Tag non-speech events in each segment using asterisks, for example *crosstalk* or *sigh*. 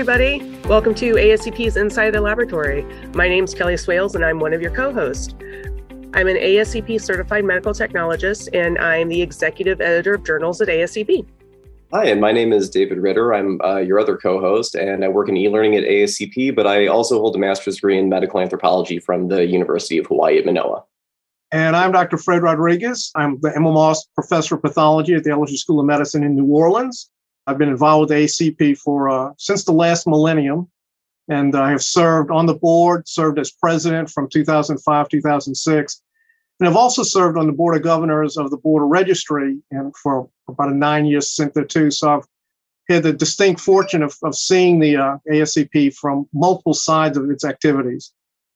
everybody. Welcome to ASCP's Inside the Laboratory. My name is Kelly Swails, and I'm one of your co hosts. I'm an ASCP certified medical technologist, and I'm the executive editor of journals at ASCP. Hi, and my name is David Ritter. I'm uh, your other co host, and I work in e learning at ASCP, but I also hold a master's degree in medical anthropology from the University of Hawaii at Manoa. And I'm Dr. Fred Rodriguez. I'm the Emil Moss Professor of Pathology at the LSU School of Medicine in New Orleans. I've been involved with ACP for uh, since the last millennium, and I have served on the board, served as president from 2005 2006, and I've also served on the board of governors of the board of registry, and for about a nine-year stint there too. So I've had the distinct fortune of, of seeing the uh, ASCP from multiple sides of its activities.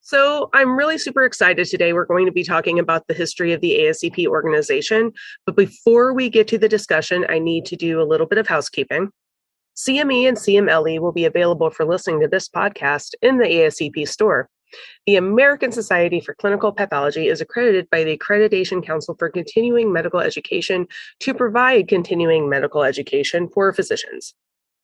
So, I'm really super excited today. We're going to be talking about the history of the ASCP organization. But before we get to the discussion, I need to do a little bit of housekeeping. CME and CMLE will be available for listening to this podcast in the ASCP store. The American Society for Clinical Pathology is accredited by the Accreditation Council for Continuing Medical Education to provide continuing medical education for physicians.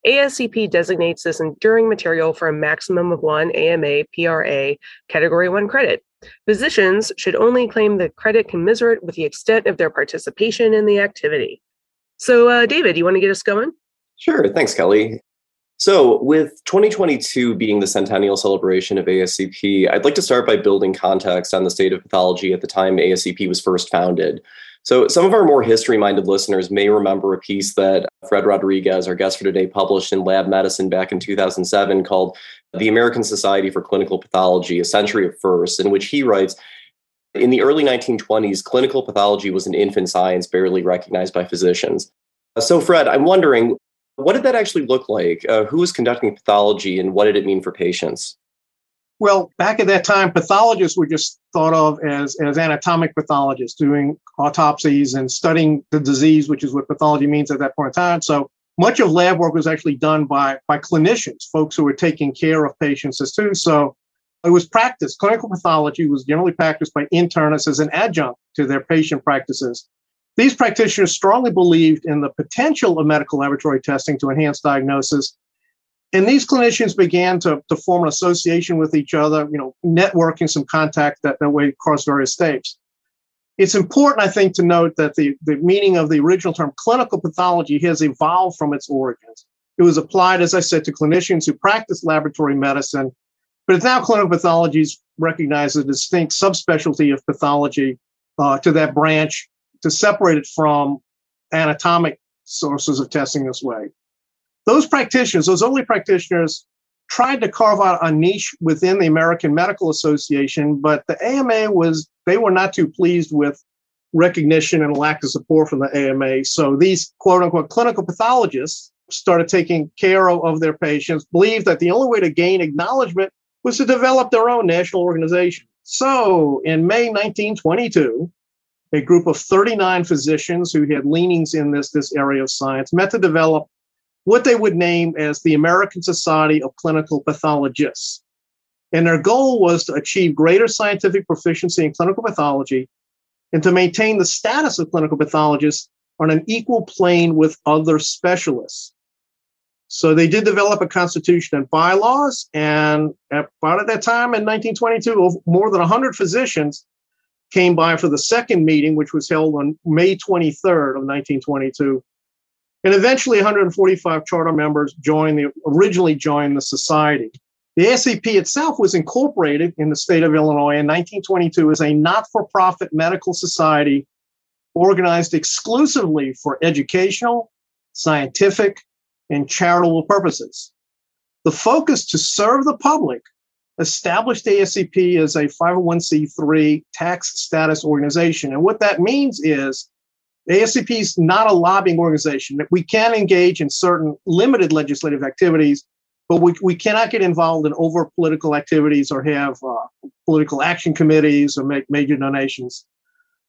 ASCP designates this enduring material for a maximum of one AMA PRA Category 1 credit. Physicians should only claim the credit commensurate with the extent of their participation in the activity. So, uh, David, you want to get us going? Sure. Thanks, Kelly. So, with 2022 being the centennial celebration of ASCP, I'd like to start by building context on the state of pathology at the time ASCP was first founded. So, some of our more history minded listeners may remember a piece that Fred Rodriguez, our guest for today, published in Lab Medicine back in 2007 called The American Society for Clinical Pathology A Century of Firsts, in which he writes In the early 1920s, clinical pathology was an infant science barely recognized by physicians. So, Fred, I'm wondering, what did that actually look like? Uh, who was conducting pathology and what did it mean for patients? Well, back at that time, pathologists were just thought of as, as anatomic pathologists doing autopsies and studying the disease, which is what pathology means at that point in time. So much of lab work was actually done by, by clinicians, folks who were taking care of patients as too. So it was practiced. Clinical pathology was generally practiced by internists as an adjunct to their patient practices. These practitioners strongly believed in the potential of medical laboratory testing to enhance diagnosis and these clinicians began to, to form an association with each other, you know, networking some contact that, that way across various states. It's important, I think, to note that the, the meaning of the original term clinical pathology has evolved from its origins. It was applied, as I said, to clinicians who practice laboratory medicine, but it's now clinical pathology is recognized as a distinct subspecialty of pathology uh, to that branch to separate it from anatomic sources of testing this way those practitioners, those early practitioners, tried to carve out a niche within the American Medical Association, but the AMA was, they were not too pleased with recognition and lack of support from the AMA. So these quote unquote clinical pathologists started taking care of their patients, believed that the only way to gain acknowledgement was to develop their own national organization. So in May 1922, a group of 39 physicians who had leanings in this, this area of science met to develop what they would name as the American Society of Clinical Pathologists. And their goal was to achieve greater scientific proficiency in clinical pathology and to maintain the status of clinical pathologists on an equal plane with other specialists. So they did develop a constitution and bylaws, and about at that time in 1922, more than 100 physicians came by for the second meeting, which was held on May 23rd of 1922, and eventually 145 charter members joined the originally joined the society. The ASCP itself was incorporated in the state of Illinois in 1922 as a not-for-profit medical society organized exclusively for educational, scientific, and charitable purposes. The focus to serve the public established ASCP as a 501c3 tax status organization. And what that means is ASCP is not a lobbying organization. We can engage in certain limited legislative activities, but we, we cannot get involved in over political activities or have uh, political action committees or make major donations.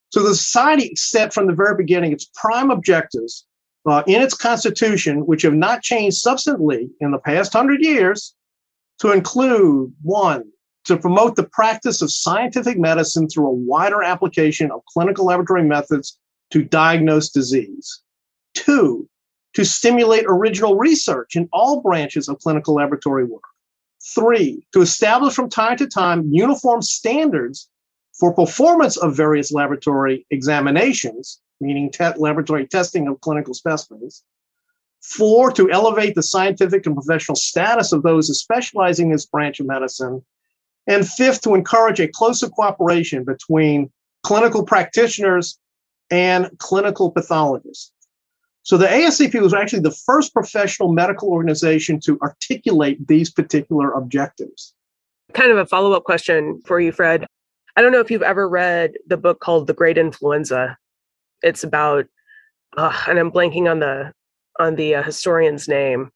So the society set from the very beginning its prime objectives uh, in its constitution, which have not changed substantively in the past hundred years, to include one, to promote the practice of scientific medicine through a wider application of clinical laboratory methods to diagnose disease. Two, to stimulate original research in all branches of clinical laboratory work. Three, to establish from time to time uniform standards for performance of various laboratory examinations, meaning te- laboratory testing of clinical specimens. Four, to elevate the scientific and professional status of those specializing in this branch of medicine. And fifth, to encourage a closer cooperation between clinical practitioners and clinical pathologists. So the ASCP was actually the first professional medical organization to articulate these particular objectives. Kind of a follow up question for you, Fred. I don't know if you've ever read the book called The Great Influenza. It's about, uh, and I'm blanking on the on the uh, historian's name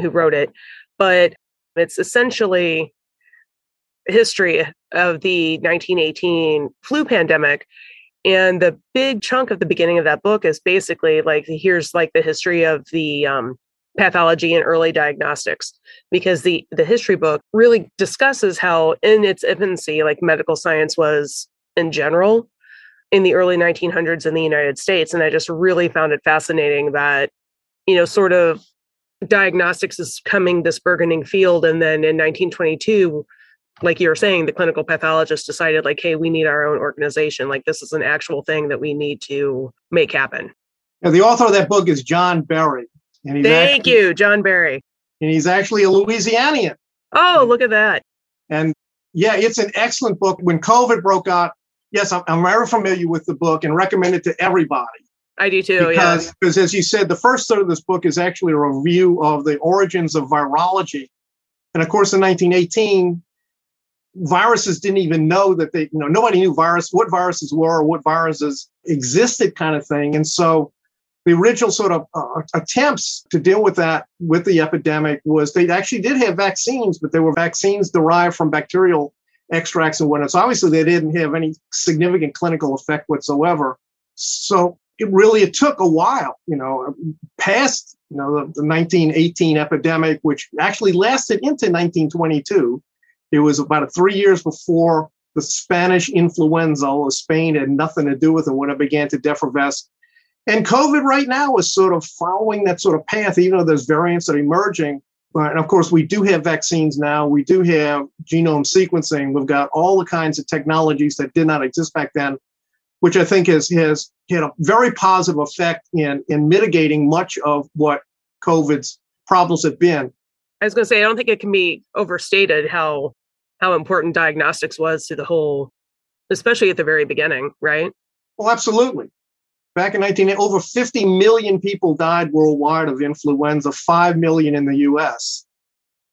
who wrote it, but it's essentially history of the 1918 flu pandemic and the big chunk of the beginning of that book is basically like here's like the history of the um, pathology and early diagnostics. Because the the history book really discusses how in its infancy like medical science was in general in the early 1900s in the United States. And I just really found it fascinating that you know sort of diagnostics is coming this burgeoning field. And then in 1922 like you were saying, the clinical pathologist decided, like, hey, we need our own organization. Like, this is an actual thing that we need to make happen. Now, the author of that book is John he's Thank actually, you, John Barry. And he's actually a Louisianian. Oh, look at that. And yeah, it's an excellent book. When COVID broke out, yes, I'm, I'm very familiar with the book and recommend it to everybody. I do too. Because, yeah. because as you said, the first third of this book is actually a review of the origins of virology. And of course, in 1918, viruses didn't even know that they, you know, nobody knew virus, what viruses were or what viruses existed kind of thing. And so the original sort of uh, attempts to deal with that with the epidemic was they actually did have vaccines, but they were vaccines derived from bacterial extracts and whatnot. So obviously they didn't have any significant clinical effect whatsoever. So it really it took a while, you know, past you know the, the 1918 epidemic, which actually lasted into 1922 it was about three years before the Spanish influenza, although Spain had nothing to do with it when it began to defervesce. And COVID right now is sort of following that sort of path, even though there's variants that are emerging. And of course, we do have vaccines now. We do have genome sequencing. We've got all the kinds of technologies that did not exist back then, which I think has, has had a very positive effect in, in mitigating much of what COVID's problems have been. I was going to say, I don't think it can be overstated how how important diagnostics was to the whole, especially at the very beginning, right? Well, absolutely. Back in 19, over 50 million people died worldwide of influenza, 5 million in the US.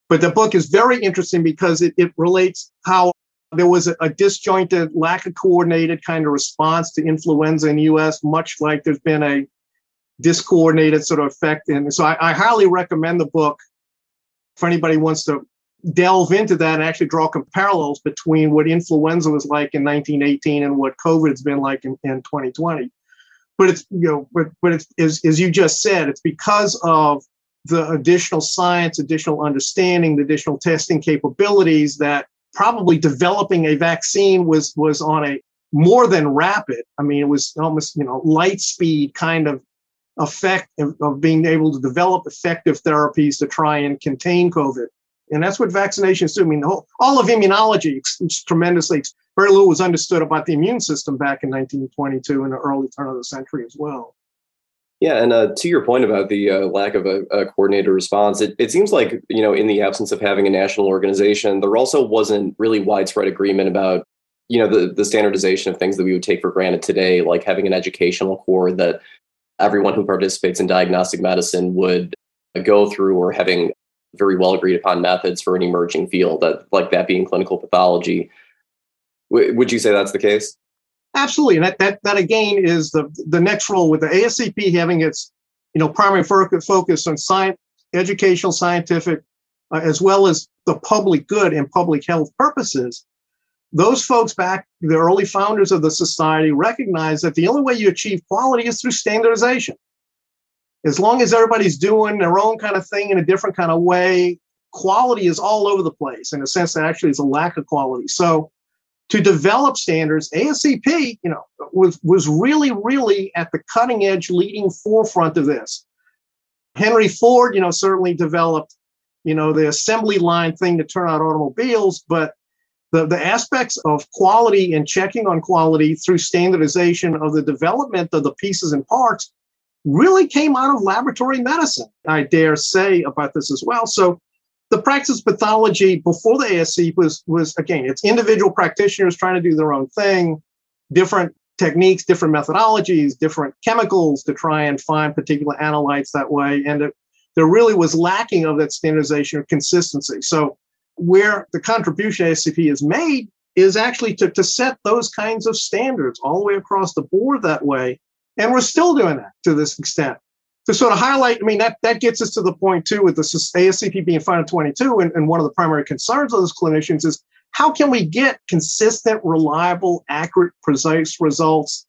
But the book is very interesting because it, it relates how there was a, a, disjointed, lack of coordinated kind of response to influenza in the US, much like there's been a discoordinated sort of effect. And so I, I highly recommend the book for anybody wants to delve into that and actually draw parallels between what influenza was like in 1918 and what COVID's been like in, in 2020. But it's you know, but but it's as, as you just said, it's because of the additional science, additional understanding, the additional testing capabilities that probably developing a vaccine was was on a more than rapid. I mean, it was almost you know light speed kind of effect of, of being able to develop effective therapies to try and contain COVID. And that's what vaccinations do. I mean, whole, all of immunology is tremendously, very little was understood about the immune system back in 1922 in the early turn of the century as well. Yeah, and uh, to your point about the uh, lack of a, a coordinated response, it, it seems like you know, in the absence of having a national organization, there also wasn't really widespread agreement about you know the the standardization of things that we would take for granted today, like having an educational core that everyone who participates in diagnostic medicine would go through, or having very well agreed upon methods for an emerging field, that like that being clinical pathology. W- would you say that's the case? Absolutely, and that, that that again is the the next role with the ASCP having its you know primary focus on science, educational, scientific, uh, as well as the public good and public health purposes. Those folks back, the early founders of the society, recognized that the only way you achieve quality is through standardization as long as everybody's doing their own kind of thing in a different kind of way, quality is all over the place in a sense that actually is a lack of quality. So to develop standards, ASCP, you know, was was really, really at the cutting edge, leading forefront of this. Henry Ford, you know, certainly developed, you know, the assembly line thing to turn out automobiles, but the, the aspects of quality and checking on quality through standardization of the development of the pieces and parts really came out of laboratory medicine, I dare say about this as well. So the practice pathology before the ASC was was again, it's individual practitioners trying to do their own thing, different techniques, different methodologies, different chemicals to try and find particular analytes that way. And it, there really was lacking of that standardization or consistency. So where the contribution ASCP is made is actually to, to set those kinds of standards all the way across the board that way. And we're still doing that to this extent. To sort of highlight, I mean, that, that gets us to the point too with the ASCP being 22. And, and one of the primary concerns of those clinicians is how can we get consistent, reliable, accurate, precise results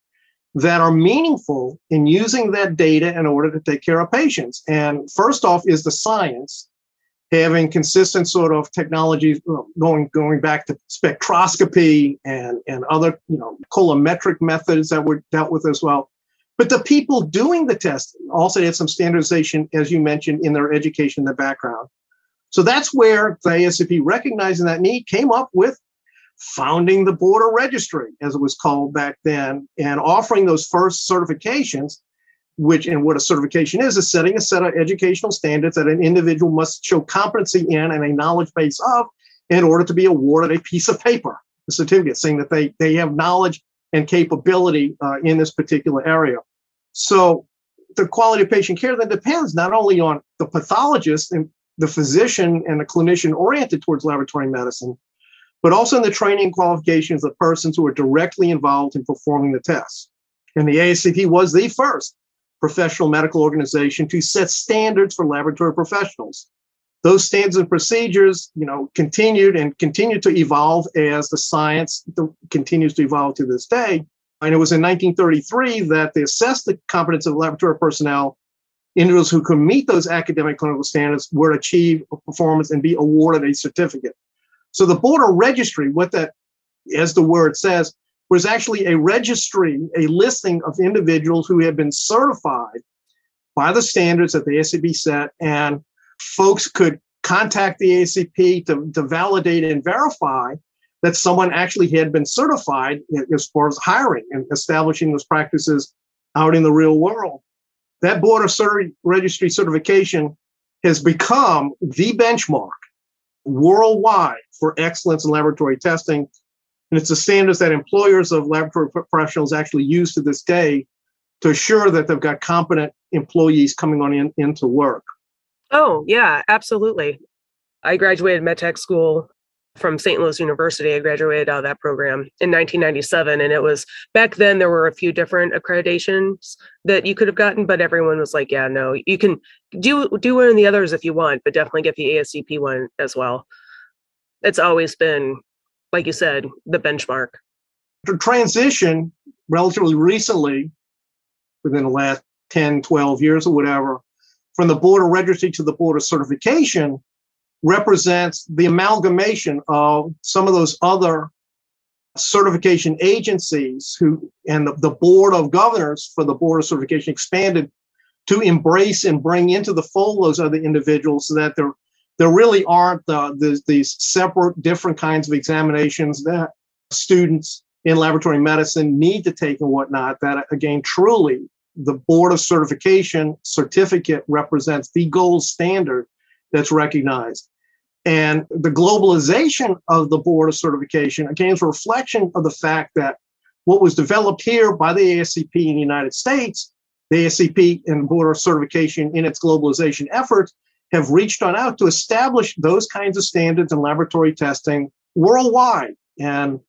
that are meaningful in using that data in order to take care of patients? And first off is the science having consistent sort of technologies going going back to spectroscopy and and other you know colorimetric methods that were dealt with as well but the people doing the testing also had some standardization as you mentioned in their education in the background. So that's where the ascp recognizing that need came up with founding the Board of Registry as it was called back then and offering those first certifications which and what a certification is is setting a set of educational standards that an individual must show competency in and a knowledge base of in order to be awarded a piece of paper a certificate saying that they they have knowledge and capability uh, in this particular area so the quality of patient care then depends not only on the pathologist and the physician and the clinician oriented towards laboratory medicine but also in the training qualifications of persons who are directly involved in performing the tests and the ASCP was the first professional medical organization to set standards for laboratory professionals. Those standards and procedures, you know, continued and continue to evolve as the science continues to evolve to this day. And it was in 1933 that they assessed the competence of laboratory personnel. Individuals who could meet those academic clinical standards would achieve a performance and be awarded a certificate. So the Board of Registry, what that, as the word says, was actually a registry, a listing of individuals who had been certified by the standards that the ACP set, and folks could contact the ACP to, to validate and verify that someone actually had been certified as far as hiring and establishing those practices out in the real world. That Board of cert- registry certification has become the benchmark worldwide for excellence in laboratory testing and it's the standards that employers of laboratory professionals actually use to this day to assure that they've got competent employees coming on in, into work. Oh, yeah, absolutely. I graduated medtech school from St. Louis University. I graduated out of that program in 1997. And it was back then, there were a few different accreditations that you could have gotten, but everyone was like, yeah, no, you can do, do one of the others if you want, but definitely get the ASCP one as well. It's always been like you said, the benchmark. The transition relatively recently, within the last 10, 12 years or whatever, from the Board of registry to the Board of certification represents the amalgamation of some of those other certification agencies who and the, the board of governors for the board of certification expanded to embrace and bring into the fold those other individuals so that they're there really aren't uh, these separate different kinds of examinations that students in laboratory medicine need to take and whatnot that again truly the board of certification certificate represents the gold standard that's recognized and the globalization of the board of certification again is a reflection of the fact that what was developed here by the ascp in the united states the ascp and board of certification in its globalization efforts have reached on out to establish those kinds of standards in laboratory testing worldwide. And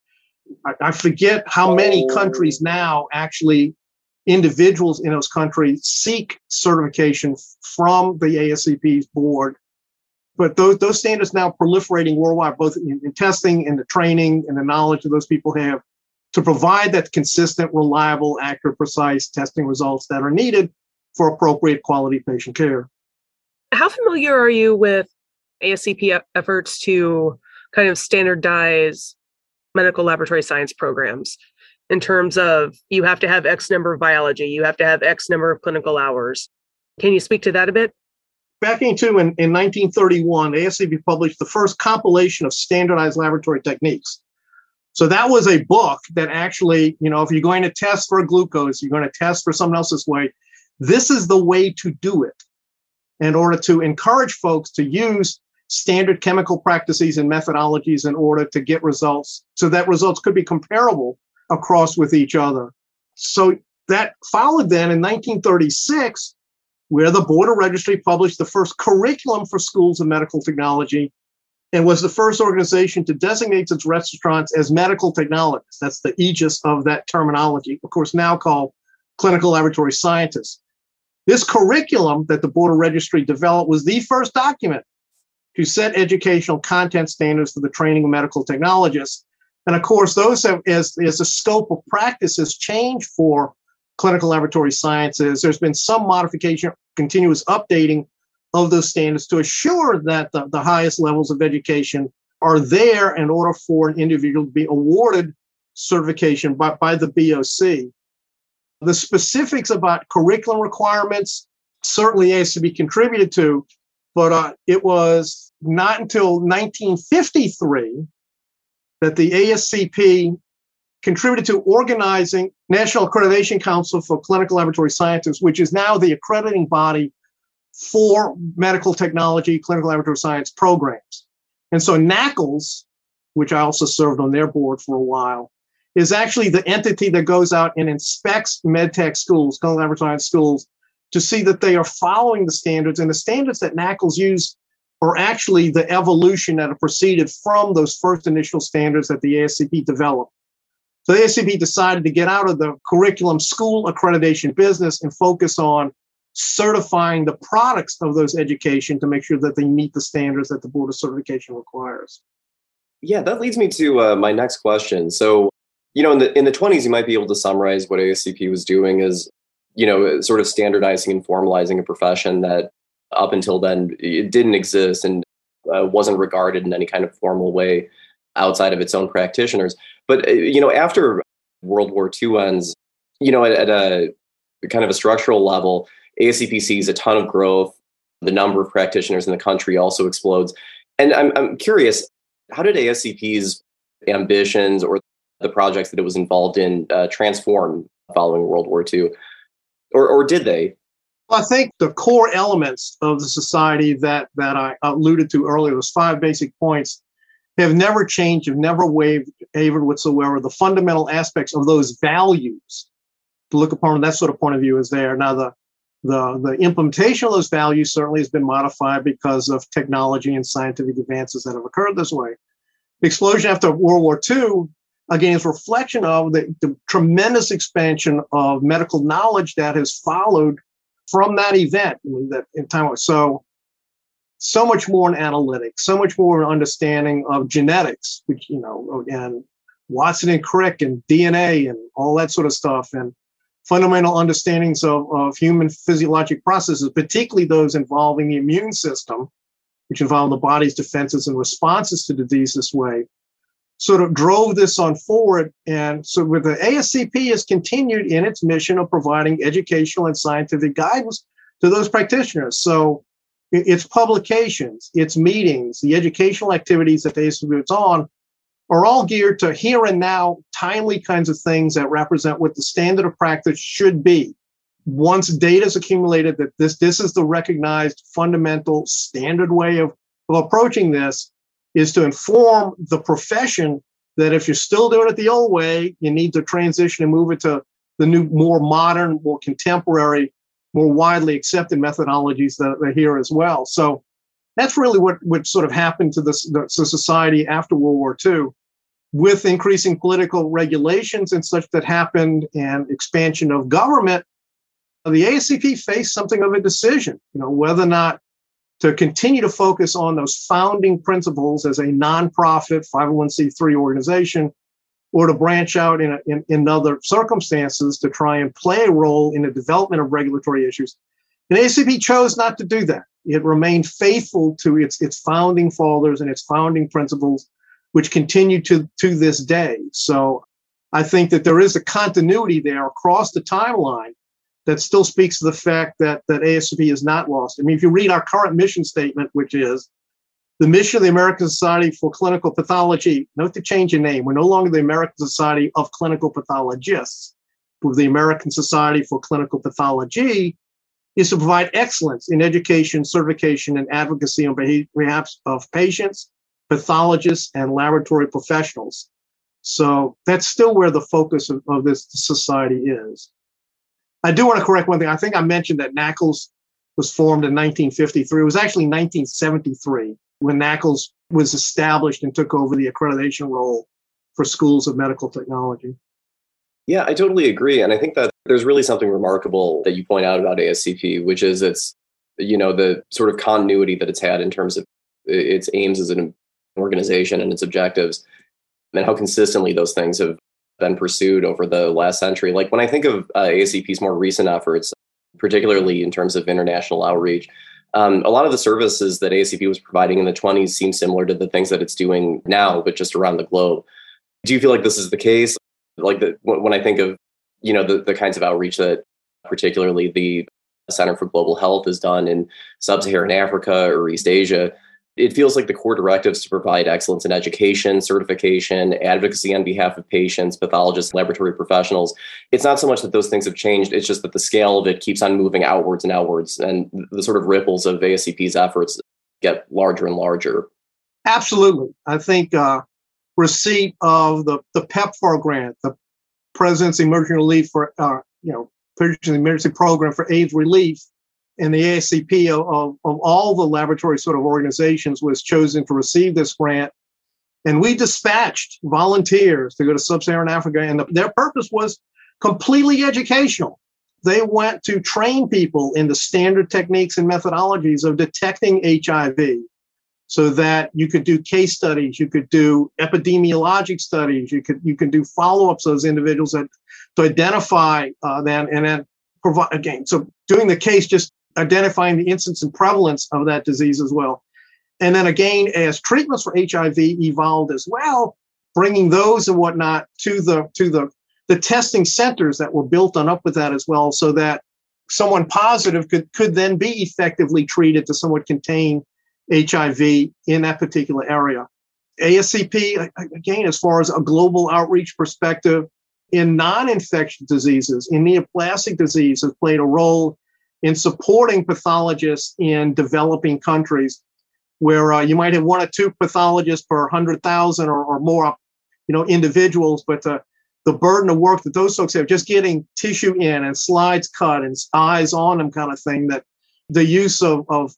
I, I forget how many oh. countries now actually individuals in those countries seek certification from the ASCP's board. But those, those standards now proliferating worldwide, both in, in testing and the training and the knowledge that those people have to provide that consistent, reliable, accurate, precise testing results that are needed for appropriate quality patient care. How familiar are you with ASCP efforts to kind of standardize medical laboratory science programs in terms of you have to have X number of biology, you have to have X number of clinical hours? Can you speak to that a bit? Back into in, in 1931, ASCP published the first compilation of standardized laboratory techniques. So that was a book that actually, you know, if you're going to test for glucose, you're going to test for someone else's way, this is the way to do it in order to encourage folks to use standard chemical practices and methodologies in order to get results so that results could be comparable across with each other. So that followed then in 1936, where the Board of Registry published the first curriculum for schools of medical technology and was the first organization to designate its registrants as medical technologists. That's the aegis of that terminology, of course, now called clinical laboratory scientists. This curriculum that the Board of Registry developed was the first document to set educational content standards for the training of medical technologists. And of course, those have, as, as the scope of practice has changed for clinical laboratory sciences, there's been some modification, continuous updating of those standards to assure that the, the highest levels of education are there in order for an individual to be awarded certification by, by the BOC. The specifics about curriculum requirements certainly has to be contributed to, but uh, it was not until 1953 that the ASCP contributed to organizing National Accreditation Council for Clinical Laboratory Scientists, which is now the accrediting body for medical technology, clinical laboratory science programs. And so NAACLS, which I also served on their board for a while, is actually the entity that goes out and inspects medtech schools, clinical laboratory science schools, to see that they are following the standards. And the standards that NAACLS use are actually the evolution that have proceeded from those first initial standards that the ASCP developed. So the ASCP decided to get out of the curriculum school accreditation business and focus on certifying the products of those education to make sure that they meet the standards that the Board of Certification requires. Yeah, that leads me to uh, my next question. So, you know, in the in the 20s, you might be able to summarize what ASCP was doing as, you know, sort of standardizing and formalizing a profession that up until then it didn't exist and uh, wasn't regarded in any kind of formal way outside of its own practitioners. But uh, you know, after World War II ends, you know, at, at a kind of a structural level, ASCP sees a ton of growth. The number of practitioners in the country also explodes. And I'm, I'm curious, how did ASCP's ambitions or the projects that it was involved in uh, transform following World War II? Or, or did they? I think the core elements of the society that, that I alluded to earlier, those five basic points, have never changed, have never wavered whatsoever. The fundamental aspects of those values to look upon that sort of point of view is there. Now, the the, the implementation of those values certainly has been modified because of technology and scientific advances that have occurred this way. The explosion after World War II, again, is reflection of the, the tremendous expansion of medical knowledge that has followed from that event. I mean, that in time, so so much more in analytics, so much more in understanding of genetics, which you know, and Watson and Crick and DNA and all that sort of stuff, and fundamental understandings of, of human physiologic processes, particularly those involving the immune system, which involve the body's defenses and responses to disease this way, sort of drove this on forward. And so with the ASCP has continued in its mission of providing educational and scientific guidance to those practitioners. So its publications, its meetings, the educational activities that the is on are all geared to here and now timely kinds of things that represent what the standard of practice should be. Once data is accumulated that this, this is the recognized fundamental standard way of, of approaching this is to inform the profession that if you're still doing it the old way, you need to transition and move it to the new, more modern, more contemporary, more widely accepted methodologies that are here as well. So that's really what, what sort of happened to this the, society after World War II with increasing political regulations and such that happened and expansion of government, the ASCP faced something of a decision, you know, whether or not to continue to focus on those founding principles as a nonprofit 501c3 organization or to branch out in, a, in, in other circumstances to try and play a role in the development of regulatory issues. And ACP chose not to do that. It remained faithful to its, its founding fathers and its founding principles which continue to, to this day. So I think that there is a continuity there across the timeline that still speaks to the fact that, that ASCP is not lost. I mean, if you read our current mission statement, which is the mission of the American Society for Clinical Pathology, note the change in name. We're no longer the American Society of Clinical Pathologists. We're the American Society for Clinical Pathology is to provide excellence in education, certification, and advocacy on behalf of patients, pathologists, and laboratory professionals. So that's still where the focus of, of this society is. I do want to correct one thing. I think I mentioned that NAACLS was formed in 1953. It was actually 1973 when NAACLS was established and took over the accreditation role for schools of medical technology. Yeah, I totally agree. And I think that there's really something remarkable that you point out about ASCP, which is its, you know, the sort of continuity that it's had in terms of its aims as an organization and its objectives, and how consistently those things have been pursued over the last century. Like when I think of uh, ASCP's more recent efforts, particularly in terms of international outreach, um, a lot of the services that ASCP was providing in the 20s seem similar to the things that it's doing now, but just around the globe. Do you feel like this is the case? Like the, when I think of, you know, the, the kinds of outreach that particularly the Center for Global Health has done in sub-Saharan Africa or East Asia, it feels like the core directives to provide excellence in education, certification, advocacy on behalf of patients, pathologists, laboratory professionals. It's not so much that those things have changed, it's just that the scale of it keeps on moving outwards and outwards. And the sort of ripples of ASCP's efforts get larger and larger. Absolutely. I think uh, receipt of the, the PEPFAR grant, the President's Emergency Relief for, uh, you know, Emergency Program for AIDS Relief, and the ASCP of, of, of, all the laboratory sort of organizations was chosen to receive this grant. And we dispatched volunteers to go to sub-Saharan Africa, and the, their purpose was completely educational. They went to train people in the standard techniques and methodologies of detecting HIV so that you could do case studies, you could do epidemiologic studies, you could you could do follow-ups of those individuals that to identify uh, them and then provide again. So doing the case just identifying the incidence and prevalence of that disease as well. And then again, as treatments for HIV evolved as well, bringing those and whatnot to the to the the testing centers that were built on up with that as well, so that someone positive could could then be effectively treated to somewhat contain HIV in that particular area. ASCP, again, as far as a global outreach perspective, in non-infectious diseases, in neoplastic disease, has played a role in supporting pathologists in developing countries where uh, you might have one or two pathologists per 100,000 or, or more you know, individuals, but uh, the burden of work that those folks have, just getting tissue in and slides cut and eyes on them kind of thing, that the use of, of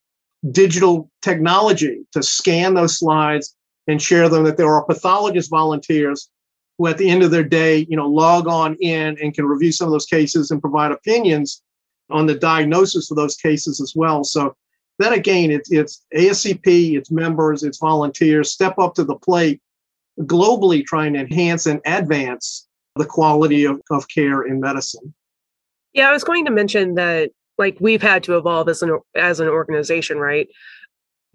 digital technology to scan those slides and share them, that there are pathologist volunteers who at the end of their day, you know, log on in and can review some of those cases and provide opinions on the diagnosis of those cases as well. So then again, it's, it's ASCP, its members, its volunteers step up to the plate globally trying to enhance and advance the quality of, of care in medicine. Yeah, I was going to mention that like we've had to evolve as an as an organization, right?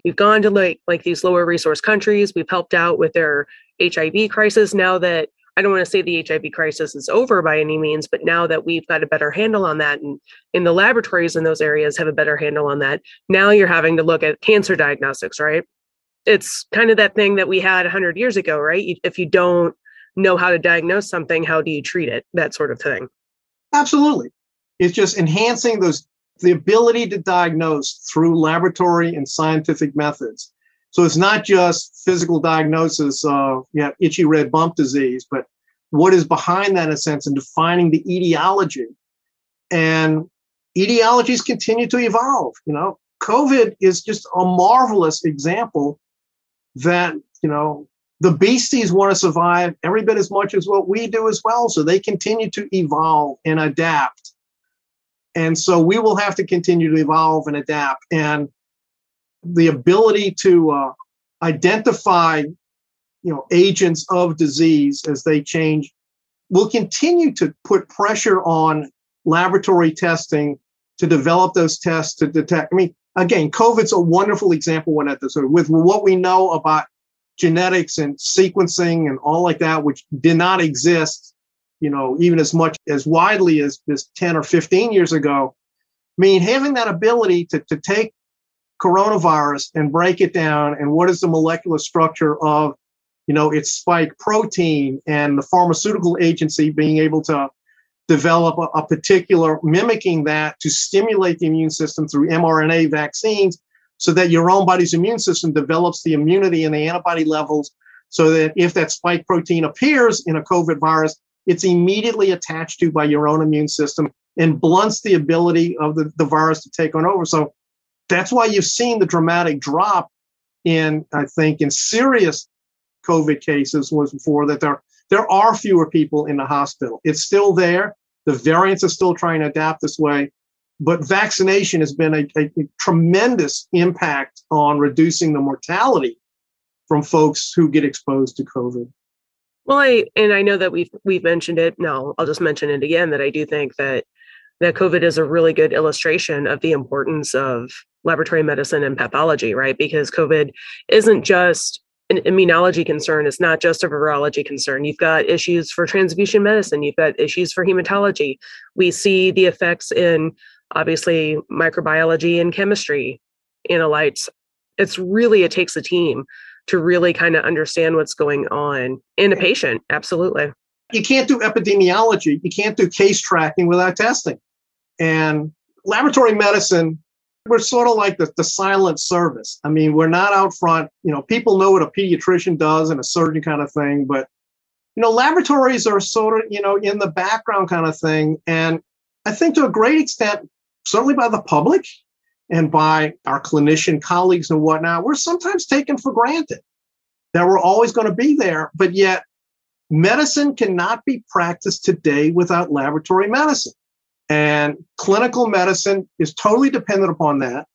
We've gone to like like these lower resource countries. We've helped out with their HIV crisis. Now that I don't want to say the HIV crisis is over by any means, but now that we've got a better handle on that and in the laboratories in those areas have a better handle on that, now you're having to look at cancer diagnostics, right? It's kind of that thing that we had 100 years ago, right? If you don't know how to diagnose something, how do you treat it? That sort of thing. Absolutely. It's just enhancing those the ability to diagnose through laboratory and scientific methods so it's not just physical diagnosis of you know, itchy red bump disease, but what is behind that in a sense and defining the etiology. And etiologies continue to evolve. You know, COVID is just a marvelous example that, you know, the beasties want to survive every bit as much as what we do as well. So they continue to evolve and adapt. And so we will have to continue to evolve and adapt. And the ability to uh, identify you know agents of disease as they change will continue to put pressure on laboratory testing to develop those tests to detect i mean again covid's a wonderful example when at this with what we know about genetics and sequencing and all like that which did not exist you know, even as much as widely as this 10 or 15 years ago. I mean, having that ability to, to take coronavirus and break it down and what is the molecular structure of, you know, its spike protein and the pharmaceutical agency being able to develop a, a particular mimicking that to stimulate the immune system through mRNA vaccines so that your own body's immune system develops the immunity and the antibody levels so that if that spike protein appears in a COVID virus, it's immediately attached to by your own immune system and blunts the ability of the, the virus to take on over. So that's why you've seen the dramatic drop in, I think, in serious COVID cases was before that there, there are fewer people in the hospital. It's still there. The variants are still trying to adapt this way. But vaccination has been a, a, a tremendous impact on reducing the mortality from folks who get exposed to COVID. Well, I and I know that we've we've mentioned it. No, I'll just mention it again that I do think that that COVID is a really good illustration of the importance of laboratory medicine and pathology, right? Because COVID isn't just an immunology concern, it's not just a virology concern. You've got issues for transfusion medicine, you've got issues for hematology. We see the effects in obviously microbiology and chemistry analytes. It's really, it takes a team to really kind of understand what's going on in a patient. Absolutely. You can't do epidemiology, you can't do case tracking without testing. And laboratory medicine, we're sort of like the, the silent service. I mean, we're not out front. You know, people know what a pediatrician does and a surgeon kind of thing, but you know, laboratories are sort of, you know, in the background kind of thing. And I think to a great extent, certainly by the public and by our clinician colleagues and whatnot, we're sometimes taken for granted that we're always going to be there. But yet, medicine cannot be practiced today without laboratory medicine. And clinical medicine is totally dependent upon that.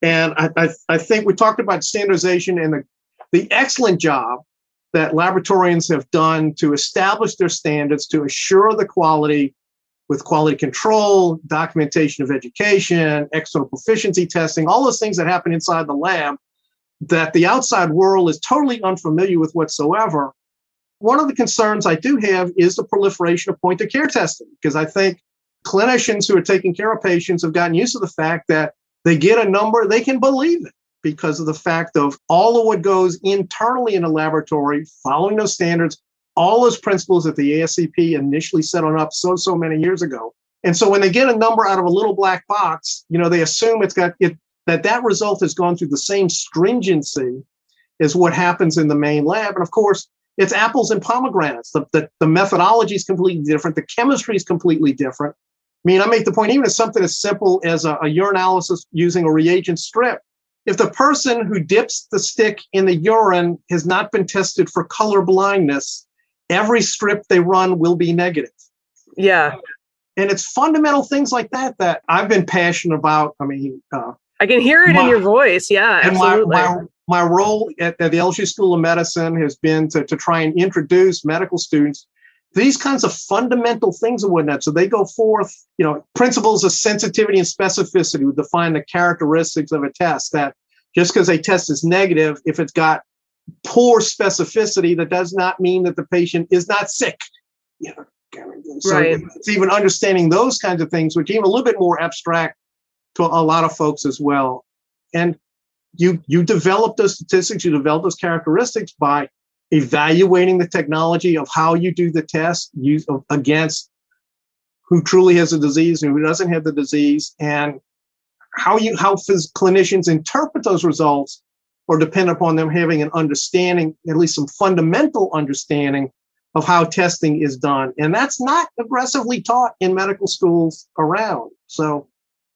And I, I, I think we talked about standardization and the, the excellent job that laboratorians have done to establish their standards to assure the quality with quality control, documentation of education, external proficiency testing, all those things that happen inside the lab that the outside world is totally unfamiliar with whatsoever. One of the concerns I do have is the proliferation of point of care testing, because I think clinicians who are taking care of patients have gotten used to the fact that they get a number, they can believe it because of the fact of all of what goes internally in a laboratory, following those standards, all those principles that the ASCP initially set on up so, so many years ago. And so when they get a number out of a little black box, you know, they assume it's got it, that that result has gone through the same stringency as what happens in the main lab. And of course, it's apples and pomegranates. The, the, the methodology is completely different. The chemistry is completely different. I mean, I make the point, even as something as simple as a, a urinalysis using a reagent strip, if the person who dips the stick in the urine has not been tested for color blindness, every strip they run will be negative. Yeah. And it's fundamental things like that that I've been passionate about. I mean, uh, I can hear it my, in your voice. Yeah, and absolutely. My, my, my role at, at, the LSU School of Medicine has been to, to try and introduce medical students these kinds of fundamental things and whatnot. So they go forth, you know, principles of sensitivity and specificity would define the characteristics of a test that just because a test is negative, if it's got poor specificity, that does not mean that the patient is not sick. You know, so right. it's even understanding those kinds of things, which even a little bit more abstract to a lot of folks as well. And you you develop those statistics, you develop those characteristics by evaluating the technology of how you do the test you, against who truly has a disease and who doesn't have the disease, and how you how clinicians interpret those results or depend upon them having an understanding, at least some fundamental understanding of how testing is done. And that's not aggressively taught in medical schools around. So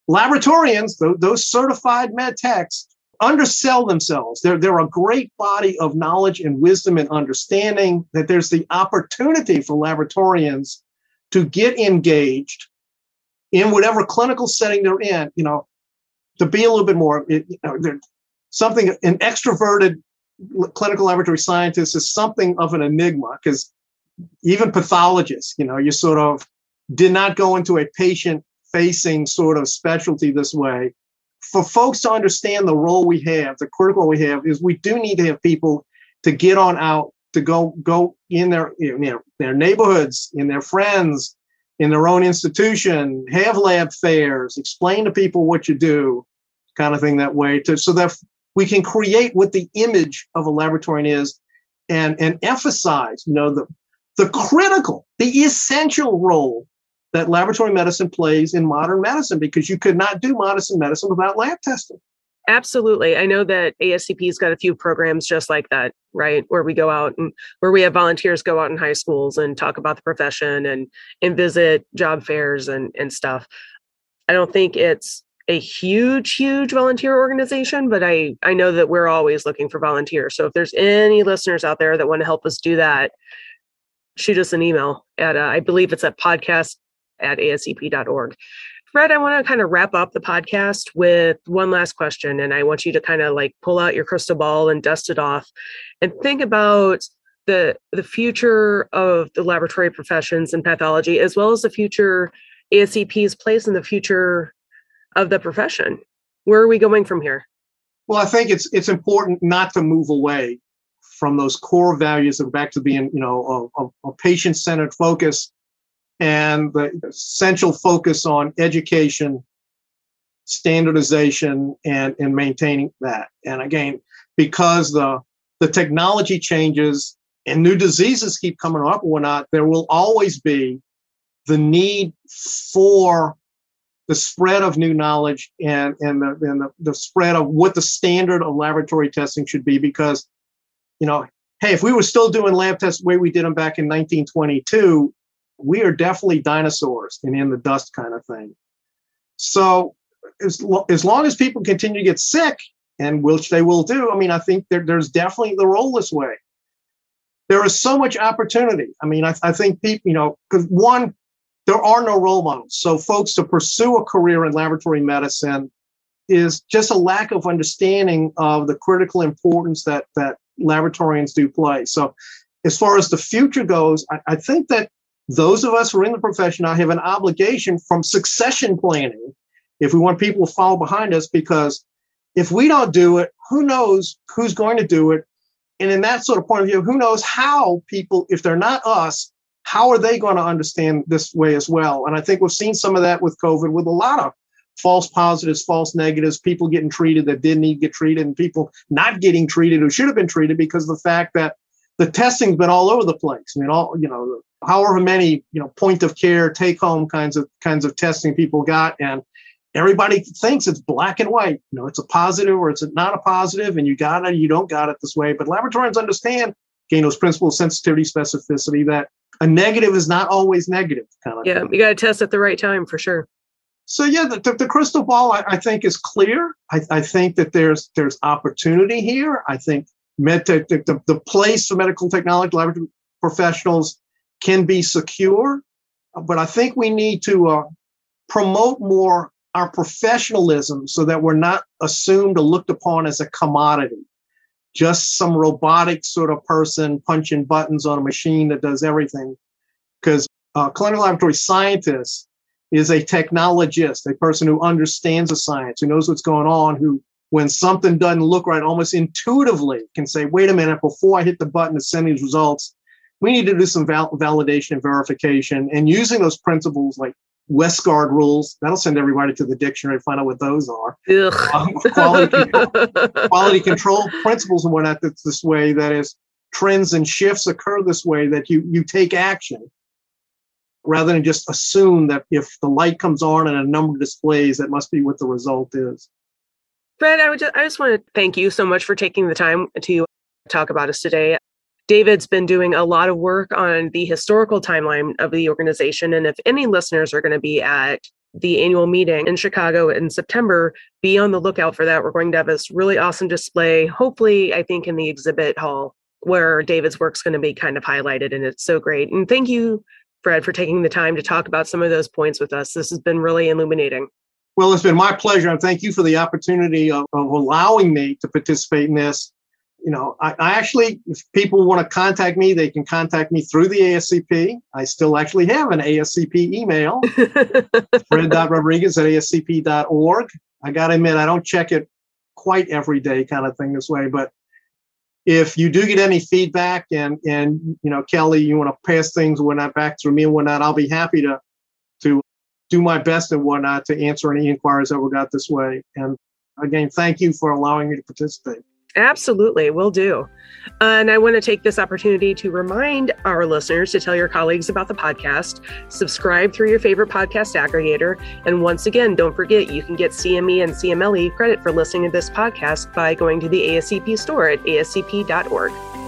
laboratorians, those certified med techs, undersell themselves. They're, they're a great body of knowledge and wisdom and understanding that there's the opportunity for laboratorians to get engaged in whatever clinical setting they're in, you know, to be a little bit more, you know, something, an extroverted clinical laboratory scientist is something of an enigma because even pathologists, you know, you sort of did not go into a patient facing sort of specialty this way. For folks to understand the role we have, the critical we have, is we do need to have people to get on out to go go in their their neighborhoods, in their friends, in their own institution, have lab fairs, explain to people what you do, kind of thing that way, to so that we can create what the image of a laboratory is and and emphasize, you know, the the critical, the essential role that laboratory medicine plays in modern medicine because you could not do modern medicine without lab testing. Absolutely. I know that ASCP's got a few programs just like that, right? Where we go out and where we have volunteers go out in high schools and talk about the profession and and visit job fairs and and stuff. I don't think it's a huge huge volunteer organization, but I I know that we're always looking for volunteers. So if there's any listeners out there that want to help us do that, shoot us an email at uh, I believe it's at podcast at ascp.org. Fred, I want to kind of wrap up the podcast with one last question. And I want you to kind of like pull out your crystal ball and dust it off and think about the the future of the laboratory professions and pathology, as well as the future ASCP's place in the future of the profession. Where are we going from here? Well, I think it's it's important not to move away from those core values of back to being, you know, a, a, a patient-centered focus and the essential focus on education, standardization, and, and maintaining that. And again, because the the technology changes and new diseases keep coming up or not, there will always be the need for the spread of new knowledge and, and, the, and the, the spread of what the standard of laboratory testing should be because you know hey if we were still doing lab tests the way we did them back in 1922 we are definitely dinosaurs and in the dust kind of thing. So as, lo- as long as people continue to get sick, and which they will do, I mean, I think there, there's definitely the role this way. There is so much opportunity. I mean, I, I think people, you know, because one, there are no role models. So folks to pursue a career in laboratory medicine is just a lack of understanding of the critical importance that that laboratorians do play. So as far as the future goes, I, I think that those of us who are in the profession now have an obligation from succession planning if we want people to follow behind us because if we don't do it who knows who's going to do it? And in that sort of point of view who knows how people if they're not us how are they going to understand this way as well? And i think we've seen some of that with covid with a lot of false positives false negatives people getting treated that didn't need to get treated and people not getting treated who should have been treated because of the fact that the testing's been all over the place. I mean, all you know, however many you know point of care, take home kinds of kinds of testing people got, and everybody thinks it's black and white. You know, it's a positive or it's not a positive, and you got it, you don't got it this way. But laboratorians understand gain principle principles, sensitivity, specificity, that a negative is not always negative. Kind of. Yeah, thing. you got to test at the right time for sure. So yeah, the, the, the crystal ball I, I, think is clear. I, I think that there's there's opportunity here. I think med tech, the, the place for medical technology laboratory professionals can be secure, but I think we need to uh, promote more our professionalism so that we're not assumed or looked upon as a commodity, just some robotic sort of person punching buttons on a machine that does everything. Because uh, clinical laboratory scientist is a technologist, a person who understands the science, who knows what's going on, who when something doesn't look right, almost intuitively can say, wait a minute, before I hit the button to send these results, we need to do some val- validation and verification. And using those principles like Westgard rules, that'll send everybody to the dictionary to find out what those are. Um, *laughs* quality, control, *laughs* quality control principles and whatnot that's this way, that is, trends and shifts occur this way, that you, you take action rather than just assume that if the light comes on and a number displays, that must be what the result is. Fred, I would just, I just want to thank you so much for taking the time to talk about us today. David's been doing a lot of work on the historical timeline of the organization. And if any listeners are going to be at the annual meeting in Chicago in September, be on the lookout for that. We're going to have this really awesome display, hopefully, I think, in the exhibit hall where David's work's going to be kind of highlighted. And it's so great. And thank you, Fred, for taking the time to talk about some of those points with us. This has been really illuminating. Well, it's been my pleasure, and thank you for the opportunity of, of allowing me to participate in this. You know, I, I, actually, if people want to contact me, they can contact me through the ASCP. I still actually have an ASCP email, *laughs* fred.rodriguez at ascp.org. I got to admit, I don't check it quite every day, kind of thing this way, but if you do get any feedback and and you know kelly you want to pass things or whatnot back through me and whatnot i'll be happy to do my best and whatnot to answer any inquiries that we got this way and again thank you for allowing me to participate Absolutely, will do. and I want to take this opportunity to remind our listeners to tell your colleagues about the podcast, subscribe through your favorite podcast aggregator, and once again, don't forget you can get CME and CMLE credit for listening to this podcast by going to the ASCP store at ascp.org.